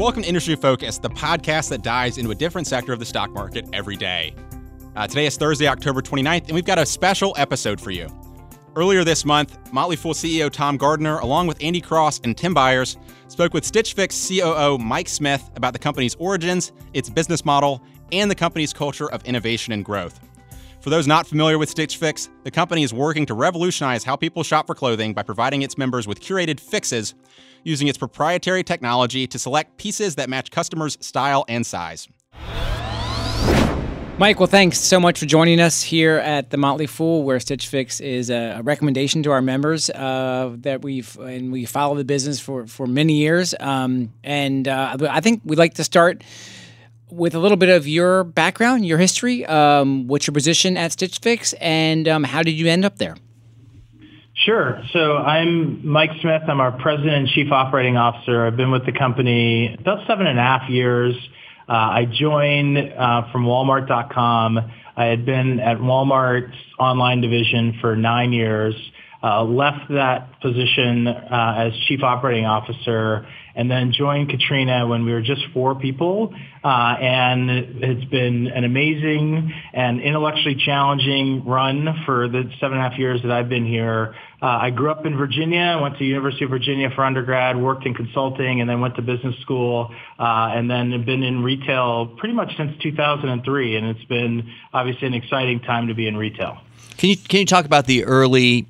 Welcome to Industry Focus, the podcast that dives into a different sector of the stock market every day. Uh, today is Thursday, October 29th, and we've got a special episode for you. Earlier this month, Motley Fool CEO Tom Gardner, along with Andy Cross and Tim Beyers, spoke with Stitch Fix COO Mike Smith about the company's origins, its business model, and the company's culture of innovation and growth. For those not familiar with Stitch Fix, the company is working to revolutionize how people shop for clothing by providing its members with curated fixes using its proprietary technology to select pieces that match customers' style and size. Mike, well, thanks so much for joining us here at the Motley Fool, where Stitch Fix is a recommendation to our members uh, that we've and we follow the business for for many years. Um, and uh, I think we'd like to start with a little bit of your background, your history, um, what's your position at Stitch Fix, and um, how did you end up there? Sure. So I'm Mike Smith. I'm our president and chief operating officer. I've been with the company about seven and a half years. Uh, I joined uh, from Walmart.com. I had been at Walmart's online division for nine years. Uh, left that position uh, as chief operating officer and then joined Katrina when we were just four people. Uh, and it's been an amazing and intellectually challenging run for the seven and a half years that I've been here. Uh, I grew up in Virginia, went to University of Virginia for undergrad, worked in consulting, and then went to business school, uh, and then been in retail pretty much since 2003. And it's been obviously an exciting time to be in retail. Can you can you talk about the early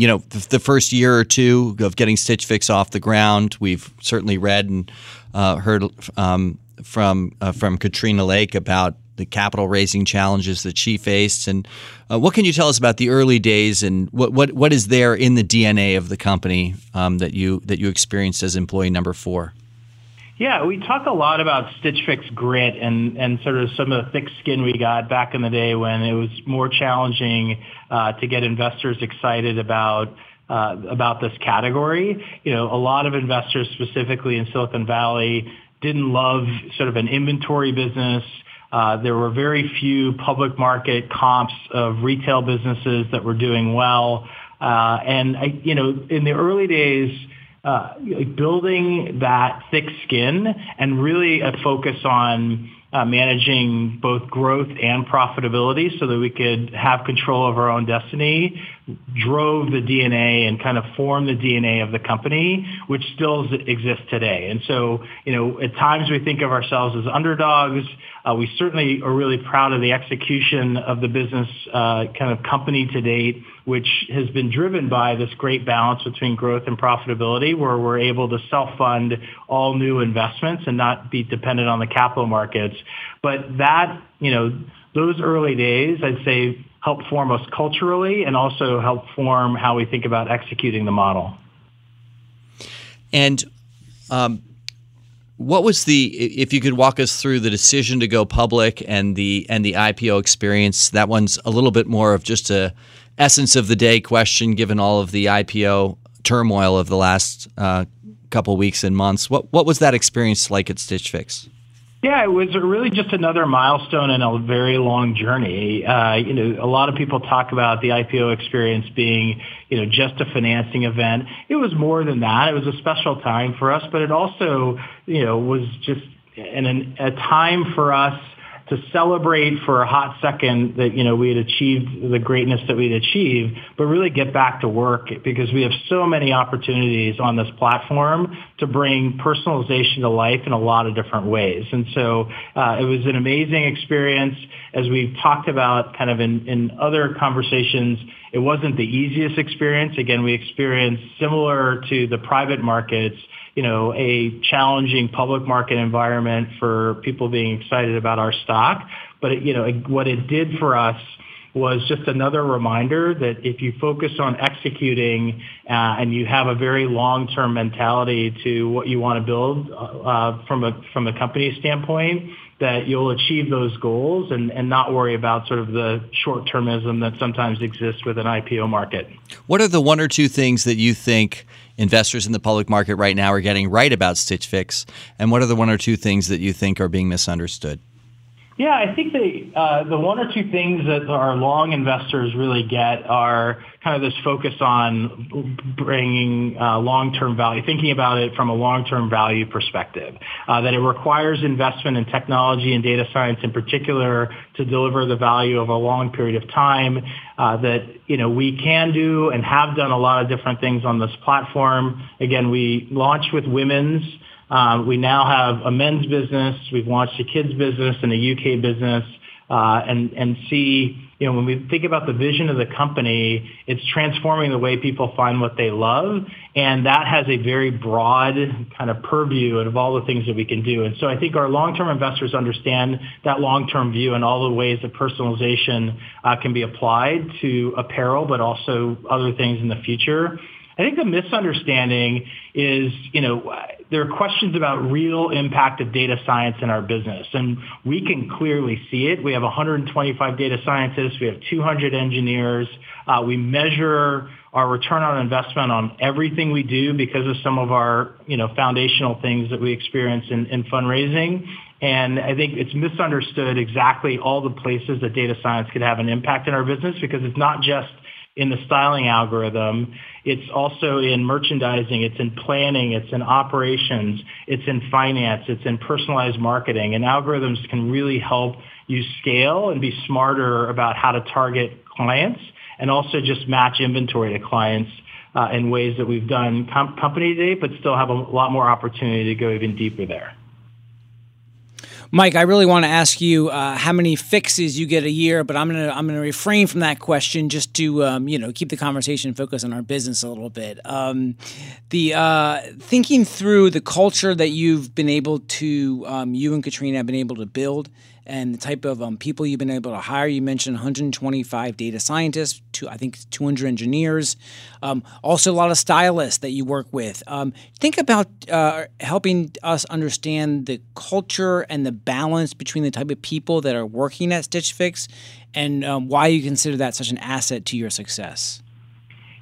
you know, the, first year or two of getting Stitch Fix off the ground, we've certainly read and uh, heard um, from uh, from Katrina Lake about the capital raising challenges that she faced. And uh, what can you tell us about the early days and what what, what is there in the DNA of the company um, that you that you experienced as employee number four? Yeah, we talk a lot about Stitch Fix grit and, and sort of some of the thick skin we got back in the day when it was more challenging uh, to get investors excited about uh, about this category. You know, a lot of investors, specifically in Silicon Valley, didn't love sort of an inventory business. Uh, there were very few public market comps of retail businesses that were doing well. Uh, and I, you know, in the early days, uh, building that thick skin and really a focus on uh, managing both growth and profitability so that we could have control of our own destiny drove the DNA and kind of formed the DNA of the company, which still exists today. And so, you know, at times we think of ourselves as underdogs. Uh, we certainly are really proud of the execution of the business uh, kind of company to date, which has been driven by this great balance between growth and profitability, where we're able to self-fund all new investments and not be dependent on the capital markets. But that, you know, those early days, I'd say, help form us culturally and also help form how we think about executing the model. And um, what was the if you could walk us through the decision to go public and the and the IPO experience? That one's a little bit more of just a essence of the day question, given all of the IPO turmoil of the last uh, couple weeks and months. What what was that experience like at Stitch Fix? Yeah, it was really just another milestone in a very long journey. Uh, you know, a lot of people talk about the IPO experience being, you know, just a financing event. It was more than that. It was a special time for us, but it also, you know, was just an, an, a time for us to celebrate for a hot second that you know we had achieved the greatness that we'd achieved, but really get back to work because we have so many opportunities on this platform to bring personalization to life in a lot of different ways. And so uh, it was an amazing experience. As we've talked about, kind of in, in other conversations, it wasn't the easiest experience. Again, we experienced similar to the private markets you know, a challenging public market environment for people being excited about our stock. But, it, you know, what it did for us was just another reminder that if you focus on executing uh, and you have a very long-term mentality to what you want to build uh, from a from a company standpoint, that you'll achieve those goals and, and not worry about sort of the short-termism that sometimes exists with an IPO market. What are the one or two things that you think investors in the public market right now are getting right about Stitch Fix, and what are the one or two things that you think are being misunderstood? Yeah, I think the uh, the one or two things that our long investors really get are kind of this focus on bringing uh, long-term value, thinking about it from a long-term value perspective. Uh, that it requires investment in technology and data science in particular to deliver the value of a long period of time. Uh, that you know we can do and have done a lot of different things on this platform. Again, we launched with women's. Um, we now have a men's business. We've launched a kids business and a UK business, uh, and and see you know when we think about the vision of the company, it's transforming the way people find what they love, and that has a very broad kind of purview of all the things that we can do. And so I think our long-term investors understand that long-term view and all the ways that personalization uh, can be applied to apparel, but also other things in the future. I think the misunderstanding is, you know, there are questions about real impact of data science in our business, and we can clearly see it. We have 125 data scientists. We have 200 engineers. Uh, we measure our return on investment on everything we do because of some of our, you know, foundational things that we experience in, in fundraising. And I think it's misunderstood exactly all the places that data science could have an impact in our business because it's not just in the styling algorithm. It's also in merchandising. It's in planning. It's in operations. It's in finance. It's in personalized marketing. And algorithms can really help you scale and be smarter about how to target clients and also just match inventory to clients uh, in ways that we've done com- company today, but still have a lot more opportunity to go even deeper there. Mike, I really want to ask you uh, how many fixes you get a year, but I'm gonna I'm gonna refrain from that question just to um, you know keep the conversation focused on our business a little bit. Um, the uh, thinking through the culture that you've been able to um, you and Katrina have been able to build and the type of um, people you've been able to hire. You mentioned 125 data scientists, two, I think 200 engineers, um, also a lot of stylists that you work with. Um, think about uh, helping us understand the culture and the balance between the type of people that are working at Stitch Fix and um, why you consider that such an asset to your success.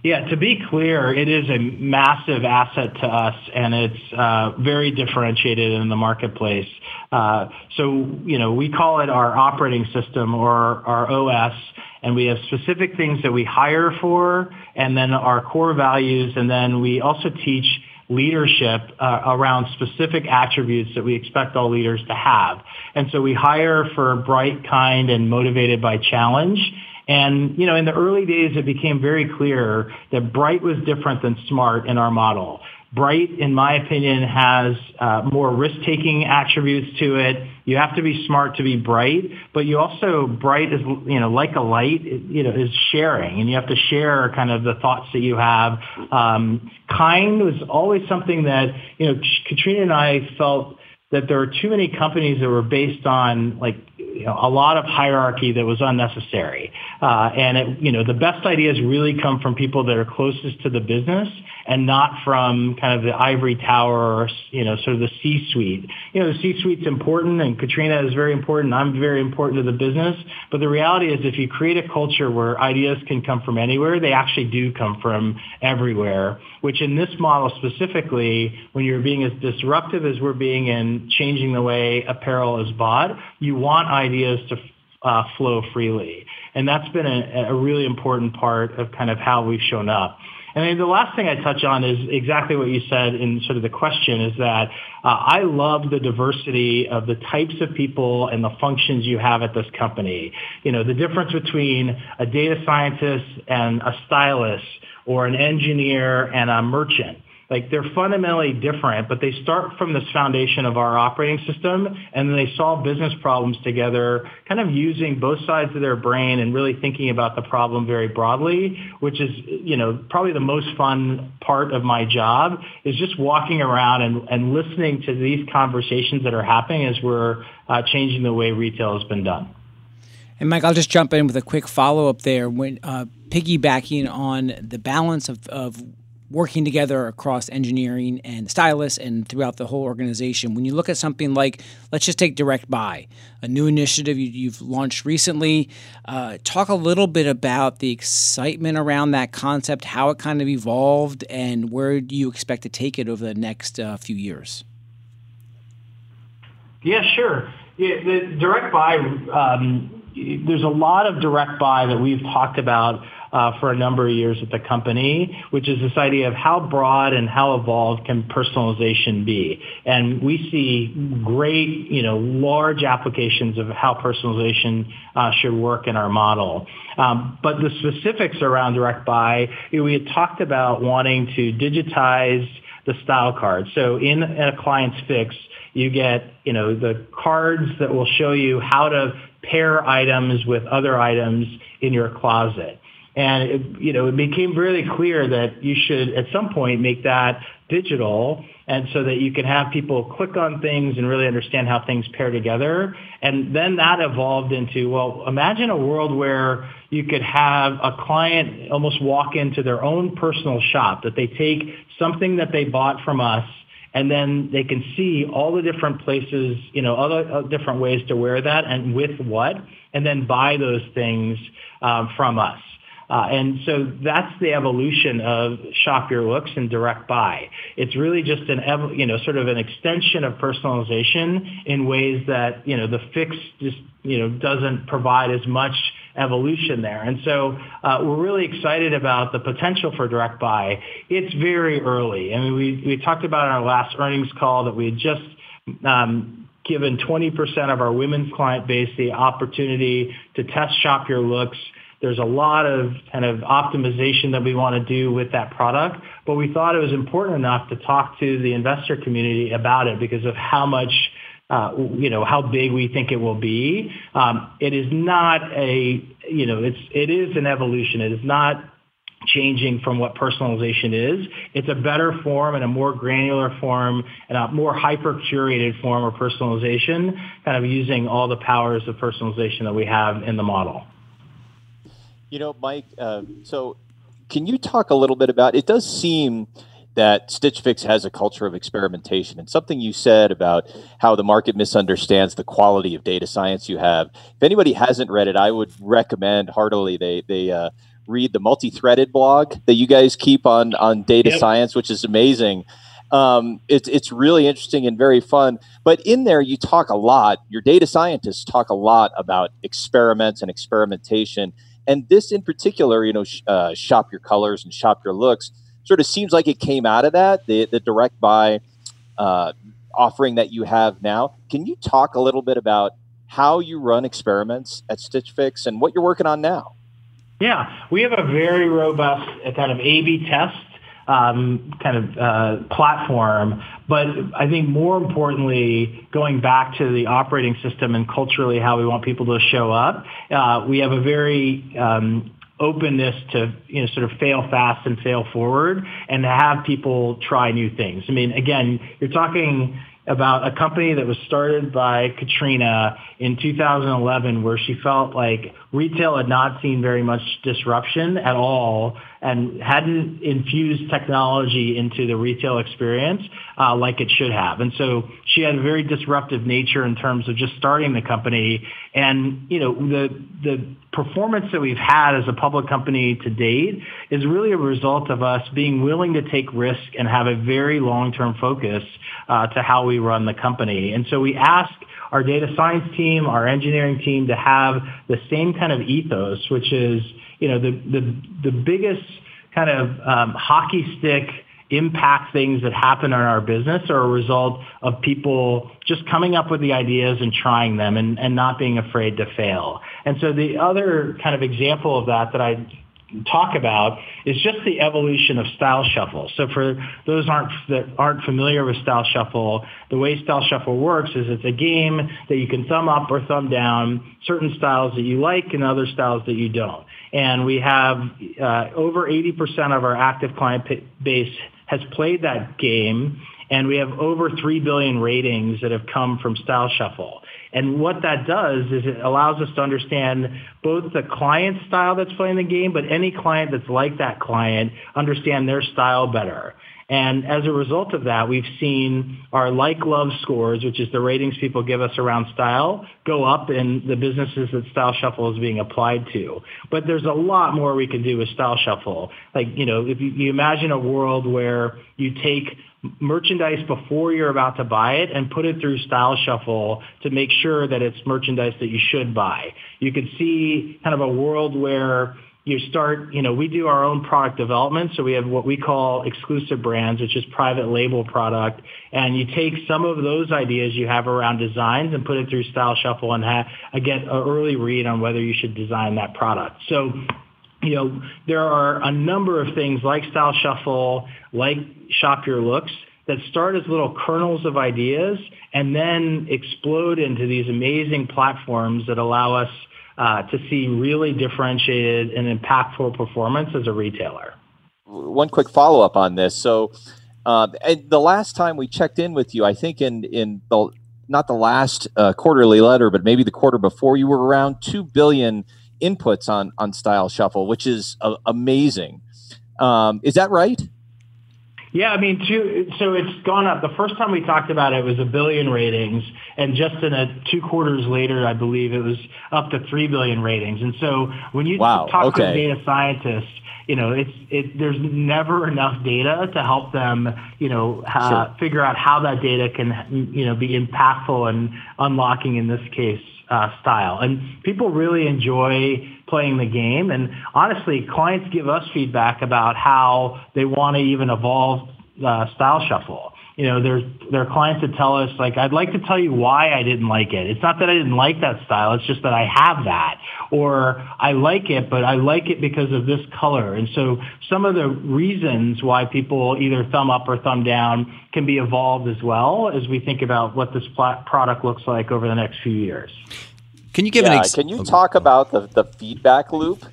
Yeah, to be clear, it is a massive asset to us, and it's uh, very differentiated in the marketplace. Uh, so, you know, we call it our operating system or our OS, and we have specific things that we hire for, and then our core values, and then we also teach leadership uh, around specific attributes that we expect all leaders to have. And so we hire for bright, kind, and motivated by challenge. And, you know, in the early days, it became very clear that bright was different than smart in our model. Bright, in my opinion, has uh, more risk-taking attributes to it. You have to be smart to be bright, but you also bright is you know like a light, you know, is sharing, and you have to share kind of the thoughts that you have. Um, kind was always something that you know Katrina and I felt that there were too many companies that were based on like you know, a lot of hierarchy that was unnecessary. Uh, and it, you know, the best ideas really come from people that are closest to the business and not from kind of the ivory tower or, you know, sort of the C-suite. You know, the C-suite's important and Katrina is very important. I'm very important to the business. But the reality is if you create a culture where ideas can come from anywhere, they actually do come from everywhere, which in this model specifically, when you're being as disruptive as we're being in changing the way apparel is bought, you want ideas to uh, flow freely. And that's been a, a really important part of kind of how we've shown up. And then the last thing I touch on is exactly what you said in sort of the question is that uh, I love the diversity of the types of people and the functions you have at this company. You know, the difference between a data scientist and a stylist or an engineer and a merchant like they're fundamentally different, but they start from this foundation of our operating system and then they solve business problems together, kind of using both sides of their brain and really thinking about the problem very broadly, which is, you know, probably the most fun part of my job is just walking around and, and listening to these conversations that are happening as we're uh, changing the way retail has been done. And Mike, I'll just jump in with a quick follow up there. When uh, piggybacking on the balance of, of working together across engineering and stylists and throughout the whole organization. When you look at something like, let's just take Direct Buy, a new initiative you, have launched recently, uh, talk a little bit about the excitement around that concept, how it kind of evolved, and where do you expect to take it over the next uh, few years? Yeah, sure. Yeah, the direct buy, um, there's a lot of direct buy that we've talked about uh, for a number of years at the company, which is this idea of how broad and how evolved can personalization be. And we see great, you know, large applications of how personalization uh, should work in our model. Um, but the specifics around direct buy, you know, we had talked about wanting to digitize the style card. So in, in a client's fix, you get, you know, the cards that will show you how to pair items with other items in your closet. And it, you know, it became really clear that you should at some point make that digital and so that you can have people click on things and really understand how things pair together. And then that evolved into, well, imagine a world where you could have a client almost walk into their own personal shop, that they take something that they bought from us and then they can see all the different places, you know, other uh, different ways to wear that and with what, and then buy those things um, from us. Uh, and so that's the evolution of shop your looks and direct buy. It's really just an, ev- you know, sort of an extension of personalization in ways that, you know, the fix just, you know, doesn't provide as much evolution there. And so uh, we're really excited about the potential for direct buy. It's very early. I mean, we, we talked about in our last earnings call that we had just um, given 20% of our women's client base the opportunity to test shop your looks there's a lot of kind of optimization that we want to do with that product, but we thought it was important enough to talk to the investor community about it because of how much uh, you know how big we think it will be. Um, it is not a you know it's it is an evolution. It is not changing from what personalization is. It's a better form and a more granular form and a more hyper curated form of personalization, kind of using all the powers of personalization that we have in the model. You know, Mike, uh, so can you talk a little bit about it? Does seem that Stitch Fix has a culture of experimentation and something you said about how the market misunderstands the quality of data science you have. If anybody hasn't read it, I would recommend heartily they they uh, read the multi-threaded blog that you guys keep on on data yep. science, which is amazing. Um, it's it's really interesting and very fun. But in there, you talk a lot. Your data scientists talk a lot about experiments and experimentation and this in particular, you know, sh- uh, shop your colors and shop your looks sort of seems like it came out of that, the, the direct buy uh, offering that you have now. Can you talk a little bit about how you run experiments at Stitch Fix and what you're working on now? Yeah, we have a very robust kind of A/B test um, kind of uh, platform. But I think more importantly, going back to the operating system and culturally how we want people to show up, uh, we have a very um, openness to you know sort of fail fast and fail forward and to have people try new things. I mean, again, you're talking about a company that was started by Katrina in 2011 where she felt like retail had not seen very much disruption at all and hadn't infused technology into the retail experience uh, like it should have. And so she had a very disruptive nature in terms of just starting the company. And, you know, the, the performance that we've had as a public company to date is really a result of us being willing to take risk and have a very long-term focus uh, to how we run the company. And so we ask our data science team, our engineering team to have the same kind of ethos, which is, you know, the, the, the biggest kind of um, hockey stick impact things that happen in our business are a result of people just coming up with the ideas and trying them and, and not being afraid to fail. And so the other kind of example of that that I talk about is just the evolution of Style Shuffle. So for those aren't that aren't familiar with Style Shuffle, the way Style Shuffle works is it's a game that you can thumb up or thumb down certain styles that you like and other styles that you don't. And we have uh, over 80% of our active client base has played that game, and we have over 3 billion ratings that have come from Style Shuffle. And what that does is it allows us to understand both the client style that's playing the game, but any client that's like that client, understand their style better. And as a result of that, we've seen our like love scores, which is the ratings people give us around style, go up in the businesses that Style Shuffle is being applied to. But there's a lot more we can do with Style Shuffle. Like, you know, if you, you imagine a world where you take merchandise before you're about to buy it and put it through Style Shuffle to make sure that it's merchandise that you should buy. You could see kind of a world where you start, you know, we do our own product development. So we have what we call exclusive brands, which is private label product. And you take some of those ideas you have around designs and put it through Style Shuffle and have, get an early read on whether you should design that product. So you know, there are a number of things like Style Shuffle, like Shop Your Looks that start as little kernels of ideas and then explode into these amazing platforms that allow us uh, to see really differentiated and impactful performance as a retailer. One quick follow up on this. So, uh, the last time we checked in with you, I think in in the not the last uh, quarterly letter, but maybe the quarter before, you were around two billion inputs on on Style Shuffle, which is uh, amazing. Um, is that right? Yeah, I mean, two, so it's gone up. The first time we talked about it was a billion ratings, and just in a two quarters later, I believe it was up to three billion ratings. And so when you wow, talk okay. to data scientists, you know, it's it. There's never enough data to help them, you know, uh, sure. figure out how that data can, you know, be impactful and unlocking in this case uh, style. And people really enjoy playing the game. And honestly, clients give us feedback about how they want to even evolve uh, Style Shuffle. You know, there's there are clients that tell us like, I'd like to tell you why I didn't like it. It's not that I didn't like that style. It's just that I have that, or I like it, but I like it because of this color. And so some of the reasons why people either thumb up or thumb down can be evolved as well as we think about what this product looks like over the next few years. Can you give yeah, an ex- Can you talk about the, the feedback loop?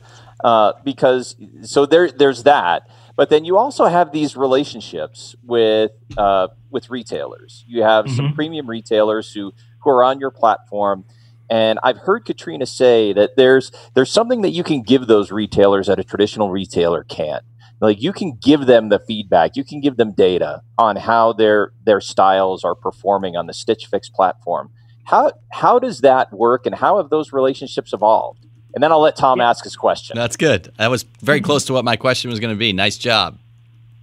Uh, because so there there's that, but then you also have these relationships with uh, with retailers. You have mm-hmm. some premium retailers who who are on your platform. And I've heard Katrina say that there's there's something that you can give those retailers that a traditional retailer can't. Like you can give them the feedback, you can give them data on how their their styles are performing on the Stitch Fix platform. How how does that work, and how have those relationships evolved? And then I'll let Tom yeah. ask his question. That's good. That was very close to what my question was going to be. Nice job.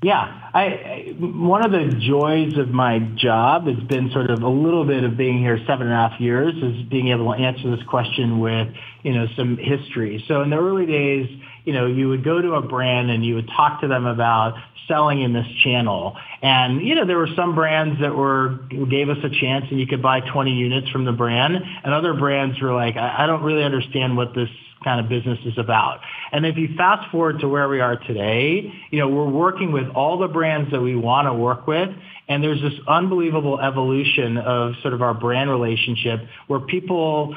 Yeah, I, I, one of the joys of my job has been sort of a little bit of being here seven and a half years is being able to answer this question with you know some history. So in the early days, you know, you would go to a brand and you would talk to them about selling in this channel. And, you know, there were some brands that were, gave us a chance and you could buy 20 units from the brand. And other brands were like, I, I don't really understand what this kind of business is about. And if you fast forward to where we are today, you know, we're working with all the brands that we want to work with and there's this unbelievable evolution of sort of our brand relationship where people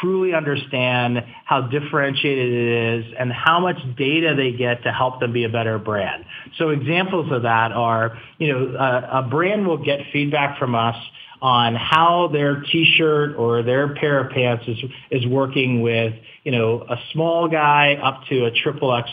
truly understand how differentiated it is and how much data they get to help them be a better brand. So examples of that are, you know, a, a brand will get feedback from us on how their t-shirt or their pair of pants is, is working with, you know, a small guy up to a triple X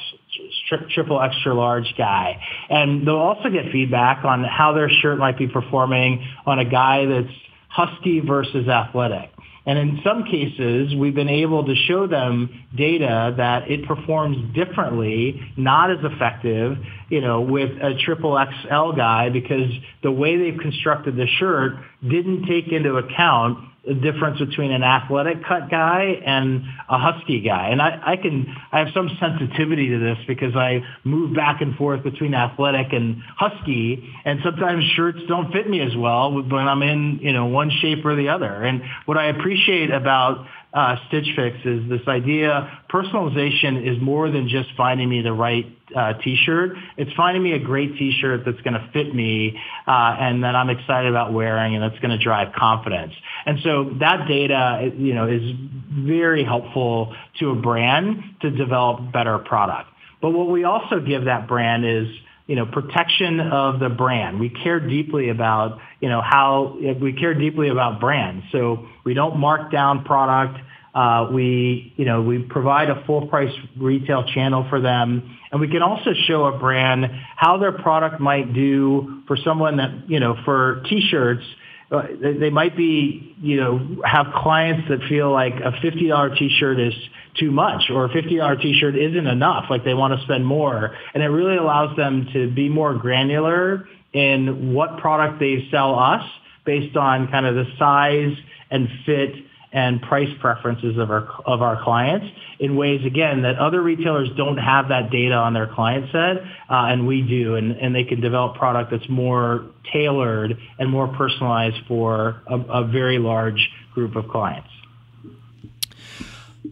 triple extra large guy. And they'll also get feedback on how their shirt might be performing on a guy that's husky versus athletic. And in some cases, we've been able to show them data that it performs differently, not as effective, you know, with a triple XL guy because the way they've constructed the shirt didn't take into account difference between an athletic cut guy and a husky guy. And I, I can, I have some sensitivity to this because I move back and forth between athletic and husky. And sometimes shirts don't fit me as well when I'm in, you know, one shape or the other. And what I appreciate about uh, Stitch Fix is this idea personalization is more than just finding me the right uh, t-shirt. It's finding me a great t-shirt that's going to fit me uh, and that I'm excited about wearing and that's going to drive confidence. And so that data, you know, is very helpful to a brand to develop better product. But what we also give that brand is you know, protection of the brand. We care deeply about, you know, how we care deeply about brands. So we don't mark down product. Uh, we, you know, we provide a full price retail channel for them. And we can also show a brand how their product might do for someone that, you know, for t-shirts, uh, they might be, you know, have clients that feel like a $50 t-shirt is too much or a $50 t-shirt isn't enough. Like they want to spend more. And it really allows them to be more granular in what product they sell us based on kind of the size and fit and price preferences of our of our clients in ways again that other retailers don't have that data on their client set uh, and we do and, and they can develop product that's more tailored and more personalized for a, a very large group of clients.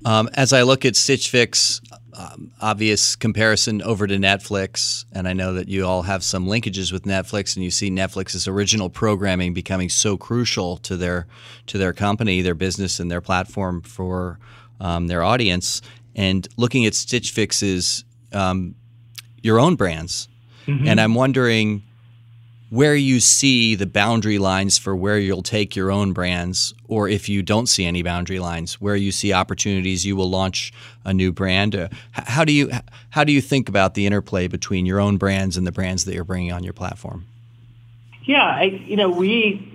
Um, as I look at Stitch Fix, um, obvious comparison over to Netflix, and I know that you all have some linkages with Netflix, and you see Netflix's original programming becoming so crucial to their to their company, their business, and their platform for um, their audience. And looking at Stitch Fix's um, your own brands, mm-hmm. and I'm wondering where you see the boundary lines for where you'll take your own brands, or if you don't see any boundary lines, where you see opportunities, you will launch a new brand. Uh, how do you how do you think about the interplay between your own brands and the brands that you're bringing on your platform? Yeah, I, you know, we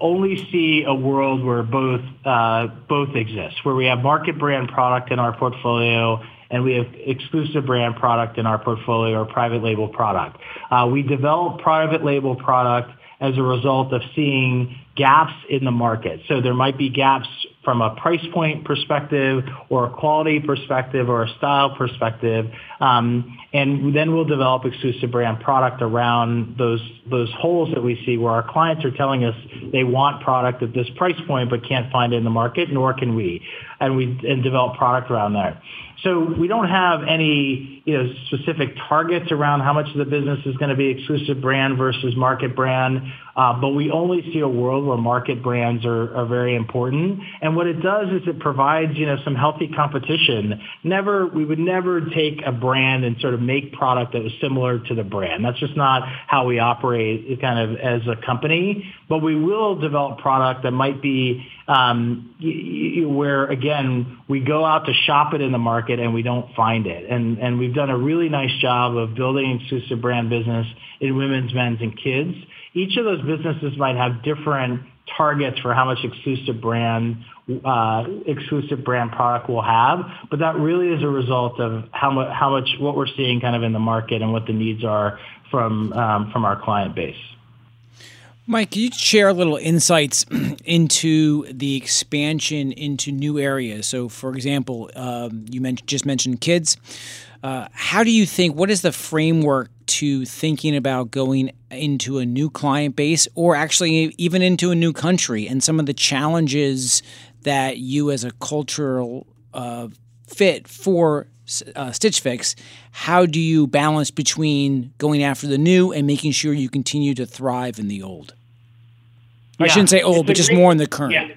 only see a world where both uh, both exist, where we have market brand product in our portfolio and we have exclusive brand product in our portfolio or private label product. Uh, we develop private label product as a result of seeing gaps in the market. So there might be gaps from a price point perspective or a quality perspective or a style perspective. Um, and then we'll develop exclusive brand product around those, those holes that we see where our clients are telling us they want product at this price point but can't find it in the market, nor can we. And we and develop product around that. So we don't have any, you know, specific targets around how much of the business is going to be exclusive brand versus market brand. Uh, but we only see a world where market brands are, are very important. And what it does is it provides, you know, some healthy competition. Never, we would never take a brand and sort of make product that was similar to the brand. That's just not how we operate kind of as a company. But we will develop product that might be um, y- y- where again we go out to shop it in the market and we don't find it. And and we've done a really nice job of building exclusive brand business in women's, men's, and kids each of those businesses might have different targets for how much exclusive brand uh, exclusive brand product we'll have, but that really is a result of how much how much what we're seeing kind of in the market and what the needs are from um, from our client base. Mike, can you share a little insights into the expansion into new areas? So, for example, um, you mentioned, just mentioned kids. Uh, how do you think? What is the framework to thinking about going into a new client base, or actually even into a new country, and some of the challenges that you, as a cultural uh, fit for uh, Stitch Fix, how do you balance between going after the new and making sure you continue to thrive in the old? Yeah. I shouldn't say old, but just great, more in the current. Yeah.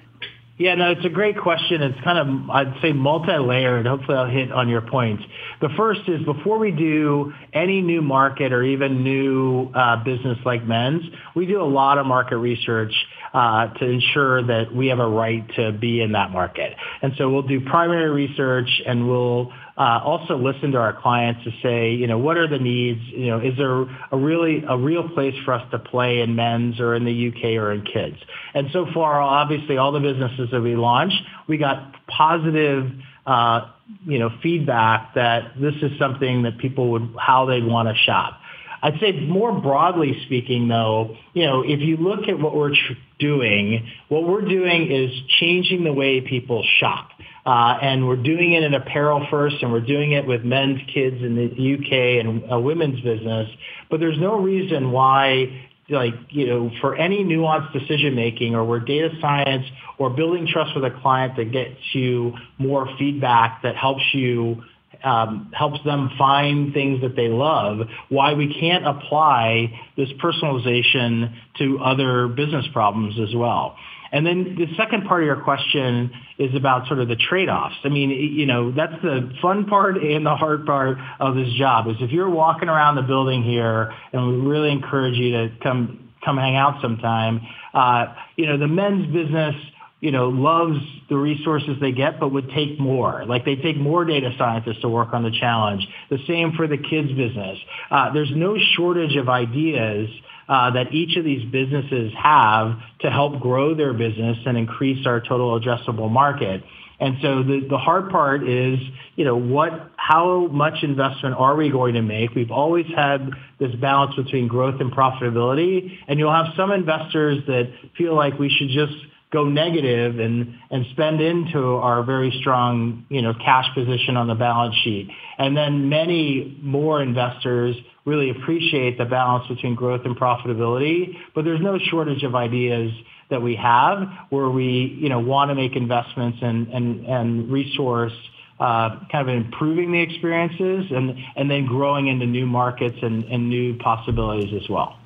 Yeah, no, it's a great question. It's kind of, I'd say, multi-layered. Hopefully I'll hit on your points. The first is before we do any new market or even new uh, business like men's, we do a lot of market research uh, to ensure that we have a right to be in that market. And so we'll do primary research and we'll uh, also listen to our clients to say, you know, what are the needs? You know, is there a really a real place for us to play in men's or in the UK or in kids? And so far, obviously, all the businesses that we launched, we got positive. Uh, you know, feedback that this is something that people would, how they'd want to shop. I'd say more broadly speaking, though, you know, if you look at what we're tr- doing, what we're doing is changing the way people shop. Uh, and we're doing it in apparel first, and we're doing it with men's kids in the UK and a women's business. But there's no reason why, like, you know, for any nuanced decision making or where data science or building trust with a client that gets you more feedback that helps you um, helps them find things that they love, why we can't apply this personalization to other business problems as well. And then the second part of your question is about sort of the trade-offs. I mean, you know, that's the fun part and the hard part of this job is if you're walking around the building here, and we really encourage you to come come hang out sometime. Uh, you know, the men's business you know, loves the resources they get, but would take more. Like they take more data scientists to work on the challenge. The same for the kids business. Uh, there's no shortage of ideas uh, that each of these businesses have to help grow their business and increase our total addressable market. And so the, the hard part is, you know, what, how much investment are we going to make? We've always had this balance between growth and profitability. And you'll have some investors that feel like we should just go negative and, spend into our very strong, you know, cash position on the balance sheet. And then many more investors really appreciate the balance between growth and profitability, but there's no shortage of ideas that we have where we, you know, want to make investments and, and, and resource uh, kind of improving the experiences and, and then growing into new markets and, and new possibilities as well.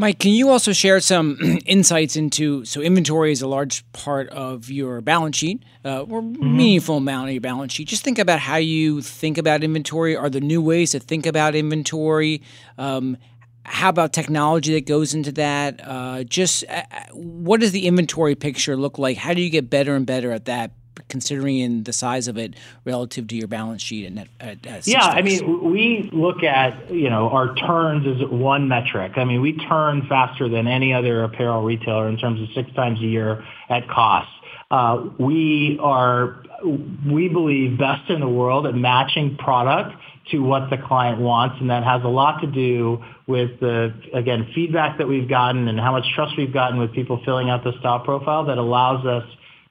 Mike, can you also share some insights into so inventory is a large part of your balance sheet, uh, or mm-hmm. meaningful amount of your balance sheet. Just think about how you think about inventory. Are there new ways to think about inventory? Um, how about technology that goes into that? Uh, just uh, what does the inventory picture look like? How do you get better and better at that? Considering the size of it relative to your balance sheet and at, at, at yeah i mean we look at you know our turns as one metric. I mean we turn faster than any other apparel retailer in terms of six times a year at cost. Uh, we are we believe best in the world at matching product to what the client wants and that has a lot to do with the again feedback that we've gotten and how much trust we've gotten with people filling out the style profile that allows us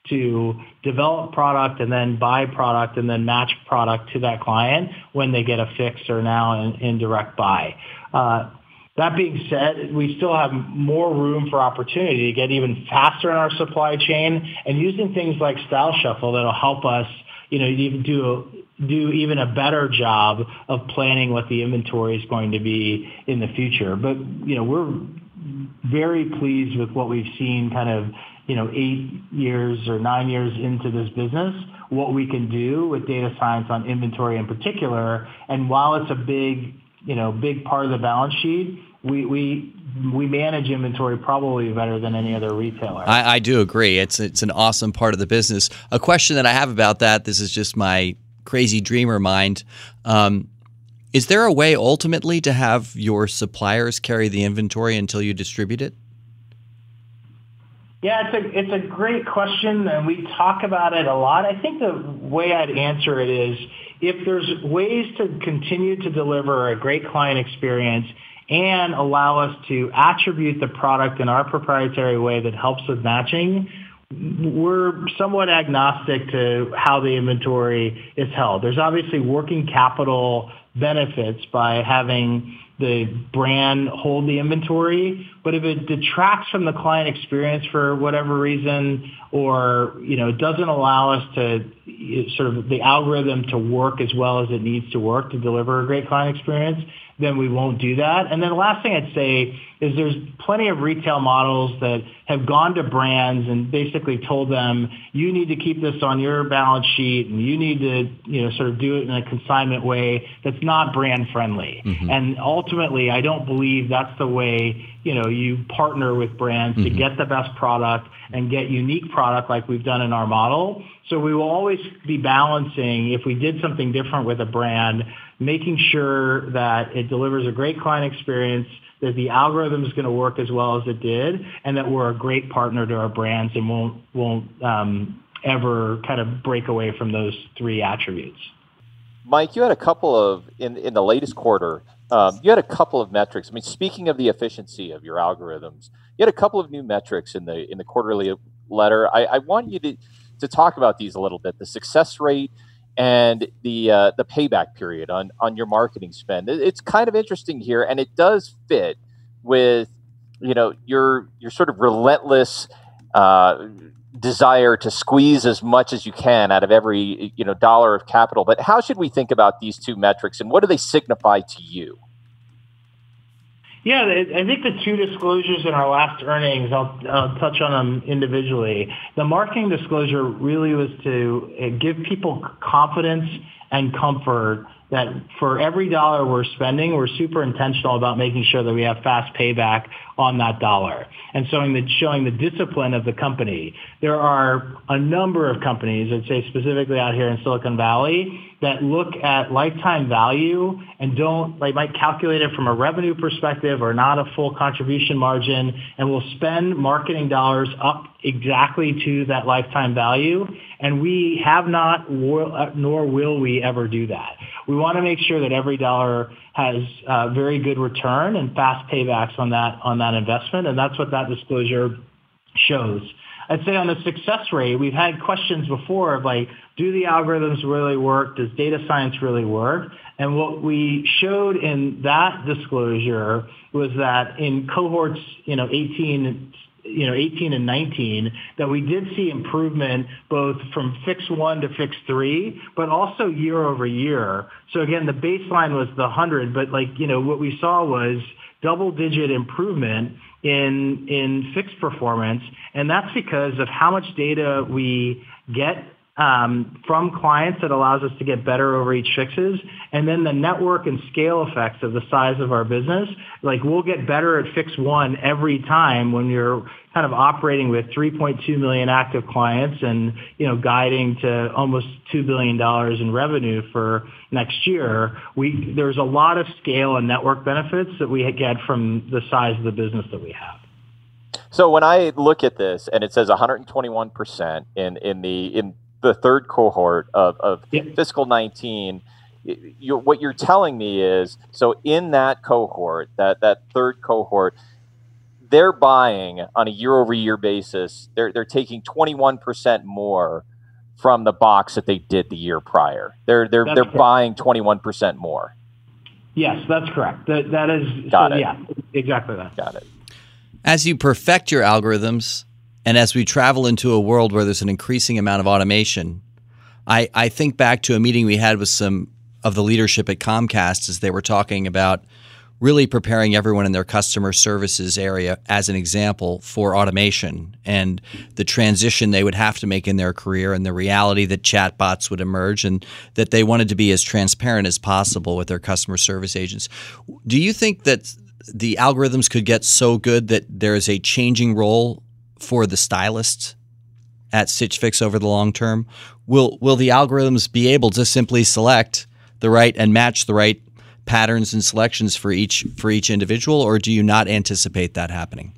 to develop product and then buy product and then match product to that client when they get a fix or now in, in direct buy. Uh, that being said, we still have more room for opportunity to get even faster in our supply chain and using things like Style Shuffle that'll help us, you know, even do do even a better job of planning what the inventory is going to be in the future. But, you know, we're very pleased with what we've seen kind of you know, eight years or nine years into this business, what we can do with data science on inventory in particular. And while it's a big, you know, big part of the balance sheet, we, we, we manage inventory probably better than any other retailer. I, I do agree. It's, it's an awesome part of the business. A question that I have about that, this is just my crazy dreamer mind. Um, is there a way ultimately to have your suppliers carry the inventory until you distribute it? Yeah, it's a it's a great question, and we talk about it a lot. I think the way I'd answer it is if there's ways to continue to deliver a great client experience and allow us to attribute the product in our proprietary way that helps with matching, we're somewhat agnostic to how the inventory is held. There's obviously working capital benefits by having the brand hold the inventory. But if it detracts from the client experience for whatever reason, or you know, it doesn't allow us to sort of the algorithm to work as well as it needs to work to deliver a great client experience, then we won't do that. And then the last thing I'd say is there's plenty of retail models that have gone to brands and basically told them, you need to keep this on your balance sheet and you need to, you know, sort of do it in a consignment way that's not brand friendly. Mm-hmm. And ultimately, I don't believe that's the way, you know, you partner with brands mm-hmm. to get the best product and get unique product like we've done in our model. So we will always be balancing if we did something different with a brand, making sure that it delivers a great client experience, that the algorithm is going to work as well as it did, and that we're a great partner to our brands and won't won't um, ever kind of break away from those three attributes. Mike, you had a couple of in in the latest quarter. Um, you had a couple of metrics. I mean, speaking of the efficiency of your algorithms, you had a couple of new metrics in the in the quarterly letter. I, I want you to to talk about these a little bit. The success rate and the uh, the payback period on on your marketing spend. It's kind of interesting here, and it does fit with you know your your sort of relentless uh, desire to squeeze as much as you can out of every you know dollar of capital. But how should we think about these two metrics, and what do they signify to you? Yeah, I think the two disclosures in our last earnings, I'll, I'll, touch on them individually. The marketing disclosure really was to uh, give people confidence and comfort that for every dollar we're spending, we're super intentional about making sure that we have fast payback on that dollar and showing the, showing the discipline of the company. There are a number of companies, I'd say specifically out here in Silicon Valley, that look at lifetime value and don't, they might calculate it from a revenue perspective or not a full contribution margin and will spend marketing dollars up exactly to that lifetime value. And we have not, nor will we ever do that. We want to make sure that every dollar has uh, very good return and fast paybacks on that, on that investment. And that's what that disclosure shows. I'd say on the success rate, we've had questions before of like, do the algorithms really work? Does data science really work? And what we showed in that disclosure was that in cohorts, you know, 18 you know, 18 and 19, that we did see improvement both from fix one to fix three, but also year over year. So again, the baseline was the 100, but like, you know, what we saw was double digit improvement in, in fixed performance. And that's because of how much data we get um, from clients that allows us to get better over each fixes. And then the network and scale effects of the size of our business, like we'll get better at fix one every time when you're kind of operating with 3.2 million active clients and, you know, guiding to almost $2 billion in revenue for next year. We, there's a lot of scale and network benefits that we get from the size of the business that we have. So when I look at this and it says 121% in, in the, in the third cohort of, of yep. fiscal 19 you, what you're telling me is so in that cohort that that third cohort they're buying on a year over year basis they're, they're taking 21% more from the box that they did the year prior. They're they're, they're buying 21% more. Yes that's correct. That, that is Got so, it. yeah exactly that. Got it. As you perfect your algorithms and as we travel into a world where there's an increasing amount of automation, I, I think back to a meeting we had with some of the leadership at Comcast as they were talking about really preparing everyone in their customer services area as an example for automation and the transition they would have to make in their career and the reality that chatbots would emerge and that they wanted to be as transparent as possible with their customer service agents. Do you think that the algorithms could get so good that there is a changing role for the stylists at Stitch Fix over the long term? Will will the algorithms be able to simply select the right and match the right patterns and selections for each for each individual, or do you not anticipate that happening?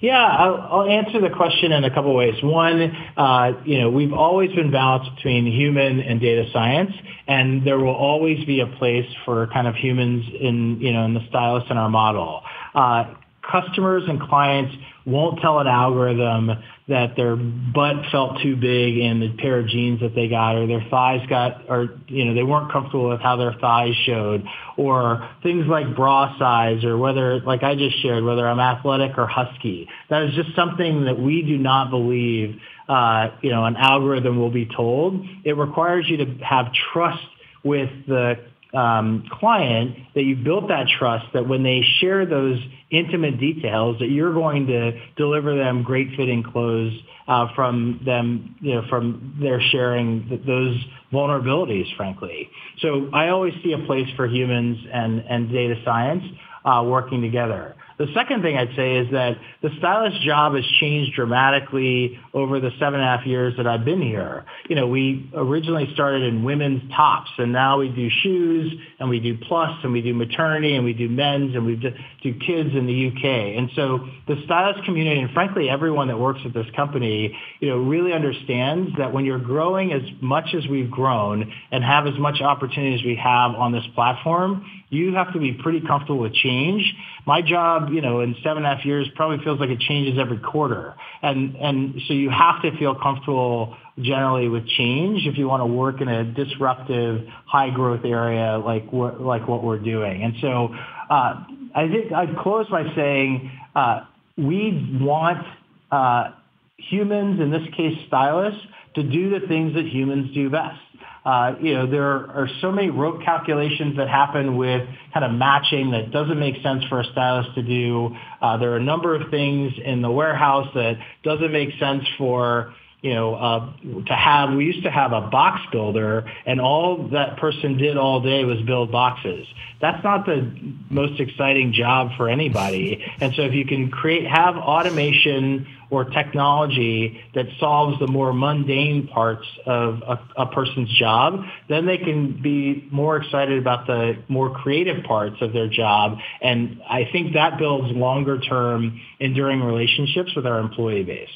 Yeah, I'll, I'll answer the question in a couple ways. One, uh, you know, we've always been balanced between human and data science, and there will always be a place for kind of humans in, you know, in the stylist in our model. Uh, customers and clients won't tell an algorithm that their butt felt too big in the pair of jeans that they got or their thighs got or you know they weren't comfortable with how their thighs showed or things like bra size or whether like I just shared whether I'm athletic or husky. That is just something that we do not believe uh, you know an algorithm will be told. It requires you to have trust with the um, client that you've built that trust that when they share those intimate details that you're going to deliver them great fitting clothes uh, from them, you know, from their sharing th- those vulnerabilities, frankly. So I always see a place for humans and, and data science uh, working together. The second thing I'd say is that the stylist job has changed dramatically over the seven and a half years that I've been here. You know, we originally started in women's tops and now we do shoes and we do plus and we do maternity and we do men's and we do, kids in the UK. And so the stylist community and frankly everyone that works at this company, you know, really understands that when you're growing as much as we've grown and have as much opportunity as we have on this platform, you have to be pretty comfortable with change. My job, you know, in seven and a half years probably feels like it changes every quarter. And, and so you have to feel comfortable generally with change if you want to work in a disruptive, high growth area like what, like what we're doing. And so, uh, I think I'd close by saying, uh, we want, uh, humans, in this case stylists, to do the things that humans do best. Uh, you know, there are so many rote calculations that happen with kind of matching that doesn't make sense for a stylist to do. Uh, there are a number of things in the warehouse that doesn't make sense for you know, uh, to have, we used to have a box builder and all that person did all day was build boxes. That's not the most exciting job for anybody. And so if you can create, have automation or technology that solves the more mundane parts of a, a, person's job, then they can be more excited about the more creative parts of their job. And I think that builds longer term enduring relationships with our employee base.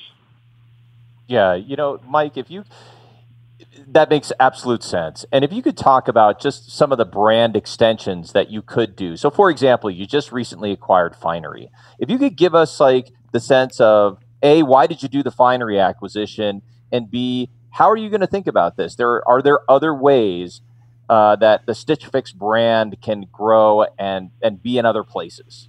Yeah, you know, Mike, if you that makes absolute sense. And if you could talk about just some of the brand extensions that you could do. So for example, you just recently acquired Finery. If you could give us like the sense of A, why did you do the Finery acquisition? And B, how are you going to think about this? There are there other ways uh, that the Stitch Fix brand can grow and and be in other places?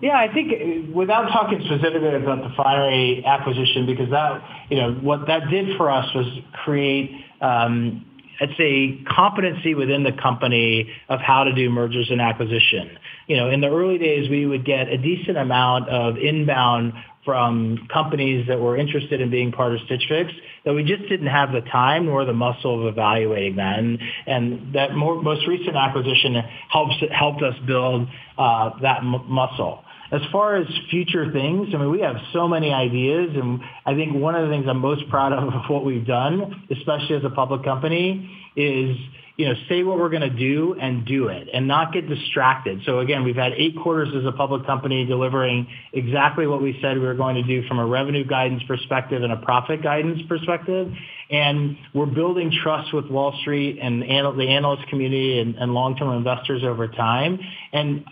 Yeah, I think uh, without talking specifically about the Finery acquisition, because that, you know, what that did for us was create, um, I'd say, competency within the company of how to do mergers and acquisition. You know, in the early days, we would get a decent amount of inbound from companies that were interested in being part of Stitch Fix that we just didn't have the time nor the muscle of evaluating that. And, and that more, most recent acquisition helps helped us build uh, that m- muscle. As far as future things, I mean, we have so many ideas, and I think one of the things I'm most proud of of what we've done, especially as a public company, is you know, say what we're going to do and do it and not get distracted. So again, we've had eight quarters as a public company delivering exactly what we said we were going to do from a revenue guidance perspective and a profit guidance perspective. And we're building trust with Wall Street and the analyst community and, and long-term investors over time. And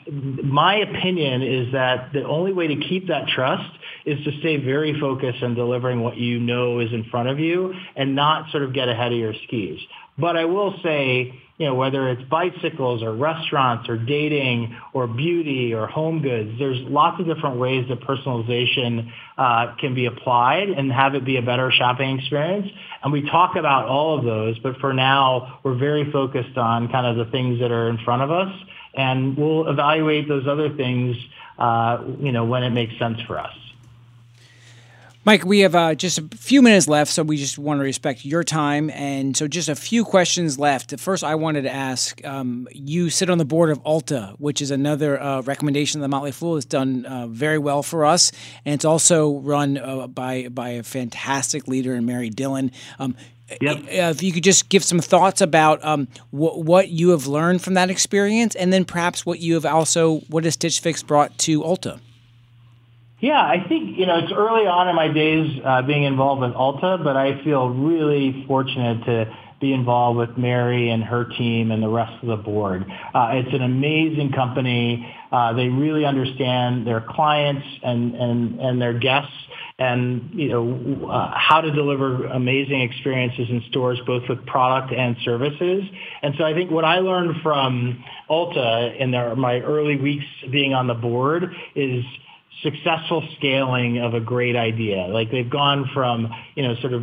my opinion is that the only way to keep that trust is to stay very focused on delivering what you know is in front of you and not sort of get ahead of your skis. But I will say, you know, whether it's bicycles or restaurants or dating or beauty or home goods, there's lots of different ways that personalization uh, can be applied and have it be a better shopping experience. And we talk about all of those, but for now, we're very focused on kind of the things that are in front of us, and we'll evaluate those other things, uh, you know, when it makes sense for us. Mike, we have uh, just a few minutes left, so we just want to respect your time. And so, just a few questions left. First, I wanted to ask um, you sit on the board of Ulta, which is another uh, recommendation that Motley Fool has done uh, very well for us. And it's also run uh, by, by a fantastic leader in Mary Dillon. Um, Yep. If you could just give some thoughts about um, wh- what you have learned from that experience, and then perhaps what you have also, what has Stitch Fix brought to Ulta? Yeah, I think, you know, it's early on in my days uh, being involved with Ulta, but I feel really fortunate to be involved with Mary and her team and the rest of the board. Uh, it's an amazing company. Uh, they really understand their clients and, and, and their guests and you know uh, how to deliver amazing experiences in stores both with product and services and so i think what i learned from ulta in their, my early weeks being on the board is successful scaling of a great idea. Like they've gone from, you know, sort of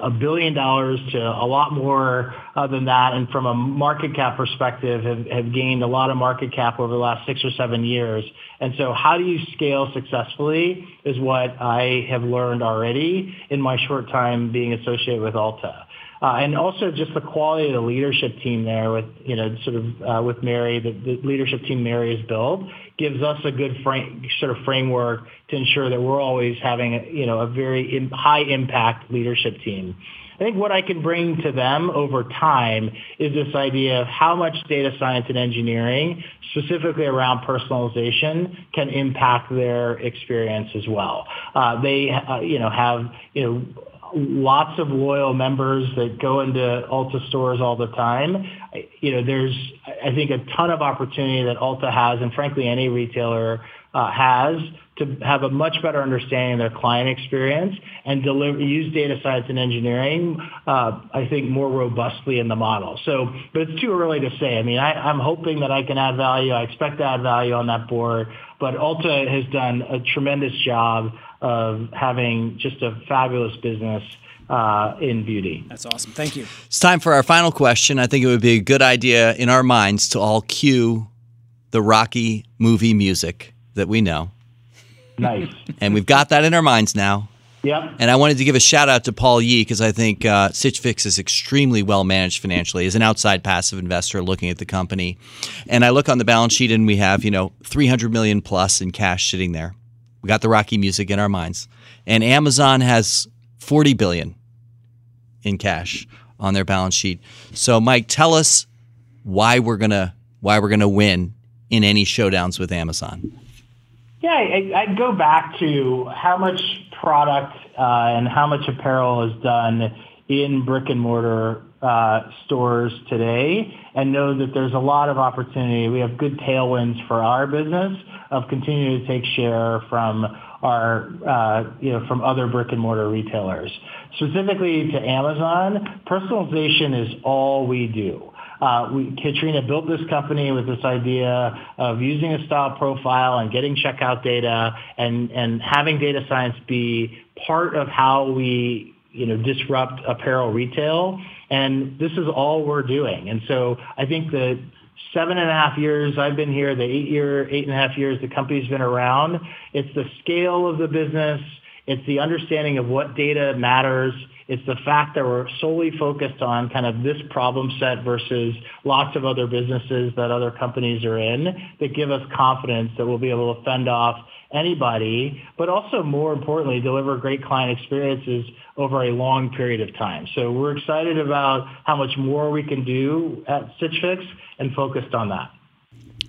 a billion dollars to a lot more uh, than that. And from a market cap perspective, have, have gained a lot of market cap over the last six or seven years. And so how do you scale successfully is what I have learned already in my short time being associated with Ulta. Uh, and also just the quality of the leadership team there with, you know, sort of uh, with Mary, the, the leadership team Mary has built gives us a good frame, sort of framework to ensure that we're always having, a, you know, a very in, high impact leadership team. I think what I can bring to them over time is this idea of how much data science and engineering, specifically around personalization, can impact their experience as well. Uh, they, uh, you know, have, you know, lots of loyal members that go into Ulta stores all the time. You know, there's, I think, a ton of opportunity that Ulta has, and frankly, any retailer uh, has to have a much better understanding of their client experience and deliver, use data science and engineering, uh, I think, more robustly in the model. So, but it's too early to say. I mean, I'm hoping that I can add value. I expect to add value on that board, but Ulta has done a tremendous job of having just a fabulous business uh, in beauty. That's awesome. Thank you. It's time for our final question. I think it would be a good idea in our minds to all cue the Rocky movie music that we know. Nice. and we've got that in our minds now. Yep. And I wanted to give a shout out to Paul Yee because I think uh, Stitch Fix is extremely well managed financially as an outside passive investor looking at the company. And I look on the balance sheet and we have, you know, 300 million plus in cash sitting there. We got the Rocky music in our minds. And Amazon has 40 billion in cash on their balance sheet. So Mike, tell us why we're going to why we're going to win in any showdowns with Amazon. Yeah, I, I'd go back to how much product uh, and how much apparel is done in brick and mortar uh, stores today and know that there's a lot of opportunity. We have good tailwinds for our business of continuing to take share from our, uh, you know, from other brick and mortar retailers. Specifically to Amazon, personalization is all we do. Uh, Katrina built this company with this idea of using a style profile and getting checkout data and, and having data science be part of how we you know, disrupt apparel retail. And this is all we're doing. And so I think the seven and a half years I've been here, the eight year, eight and a half years the company's been around, it's the scale of the business. It's the understanding of what data matters. It's the fact that we're solely focused on kind of this problem set versus lots of other businesses that other companies are in that give us confidence that we'll be able to fend off anybody, but also more importantly, deliver great client experiences over a long period of time. So we're excited about how much more we can do at Stitch Fix and focused on that.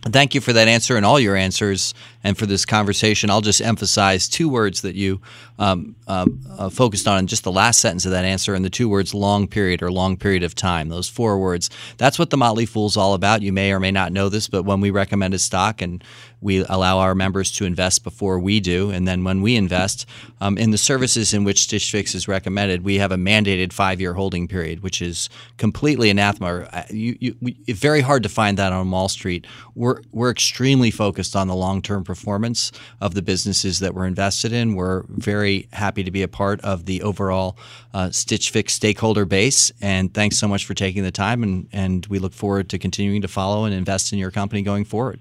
Thank you for that answer and all your answers and for this conversation. I'll just emphasize two words that you um, um, uh, focused on in just the last sentence of that answer, and the two words long period or long period of time. Those four words. That's what the Motley Fool is all about. You may or may not know this, but when we recommend a stock and we allow our members to invest before we do, and then when we invest um, in the services in which Stitch Fix is recommended, we have a mandated five-year holding period, which is completely anathema. Uh, you, you, we, it's very hard to find that on Wall Street. We're we're extremely focused on the long-term performance of the businesses that we're invested in. We're very happy to be a part of the overall uh, Stitch Fix stakeholder base, and thanks so much for taking the time. and And we look forward to continuing to follow and invest in your company going forward.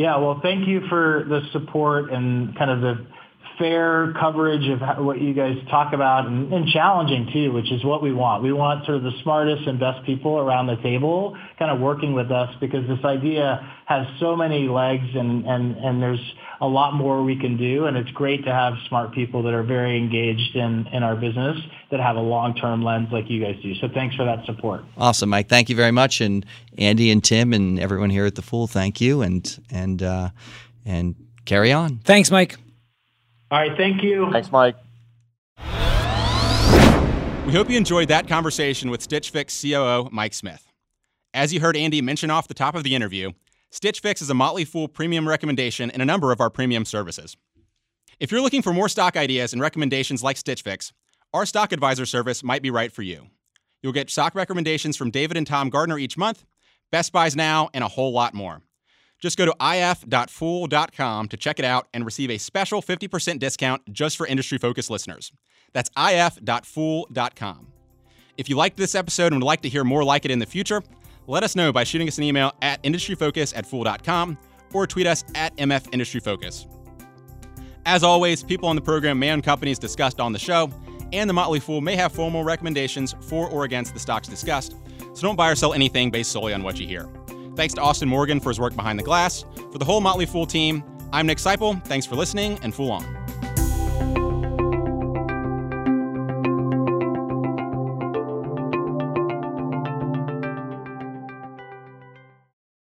Yeah, well, thank you for the support and kind of the fair coverage of what you guys talk about and, and, challenging too, which is what we want. We want sort of the smartest and best people around the table kind of working with us because this idea has so many legs and, and, and there's a lot more we can do. And it's great to have smart people that are very engaged in, in our business that have a long-term lens like you guys do. So thanks for that support. Awesome, Mike. Thank you very much. And Andy and Tim and everyone here at The Fool, thank you. And, and, uh, and carry on. Thanks, Mike. All right, thank you. Thanks, Mike. We hope you enjoyed that conversation with Stitch Fix COO Mike Smith. As you heard Andy mention off the top of the interview, Stitch Fix is a Motley Fool premium recommendation in a number of our premium services. If you're looking for more stock ideas and recommendations like Stitch Fix, our stock advisor service might be right for you. You'll get stock recommendations from David and Tom Gardner each month, Best Buys Now, and a whole lot more. Just go to if.fool.com to check it out and receive a special 50% discount just for industry focused listeners. That's if.fool.com. If you liked this episode and would like to hear more like it in the future, let us know by shooting us an email at industryfocus at fool.com or tweet us at mfindustryfocus. As always, people on the program may own companies discussed on the show, and the Motley Fool may have formal recommendations for or against the stocks discussed, so don't buy or sell anything based solely on what you hear. Thanks to Austin Morgan for his work behind the glass. For the whole Motley Fool team, I'm Nick Sciple. Thanks for listening and Fool on.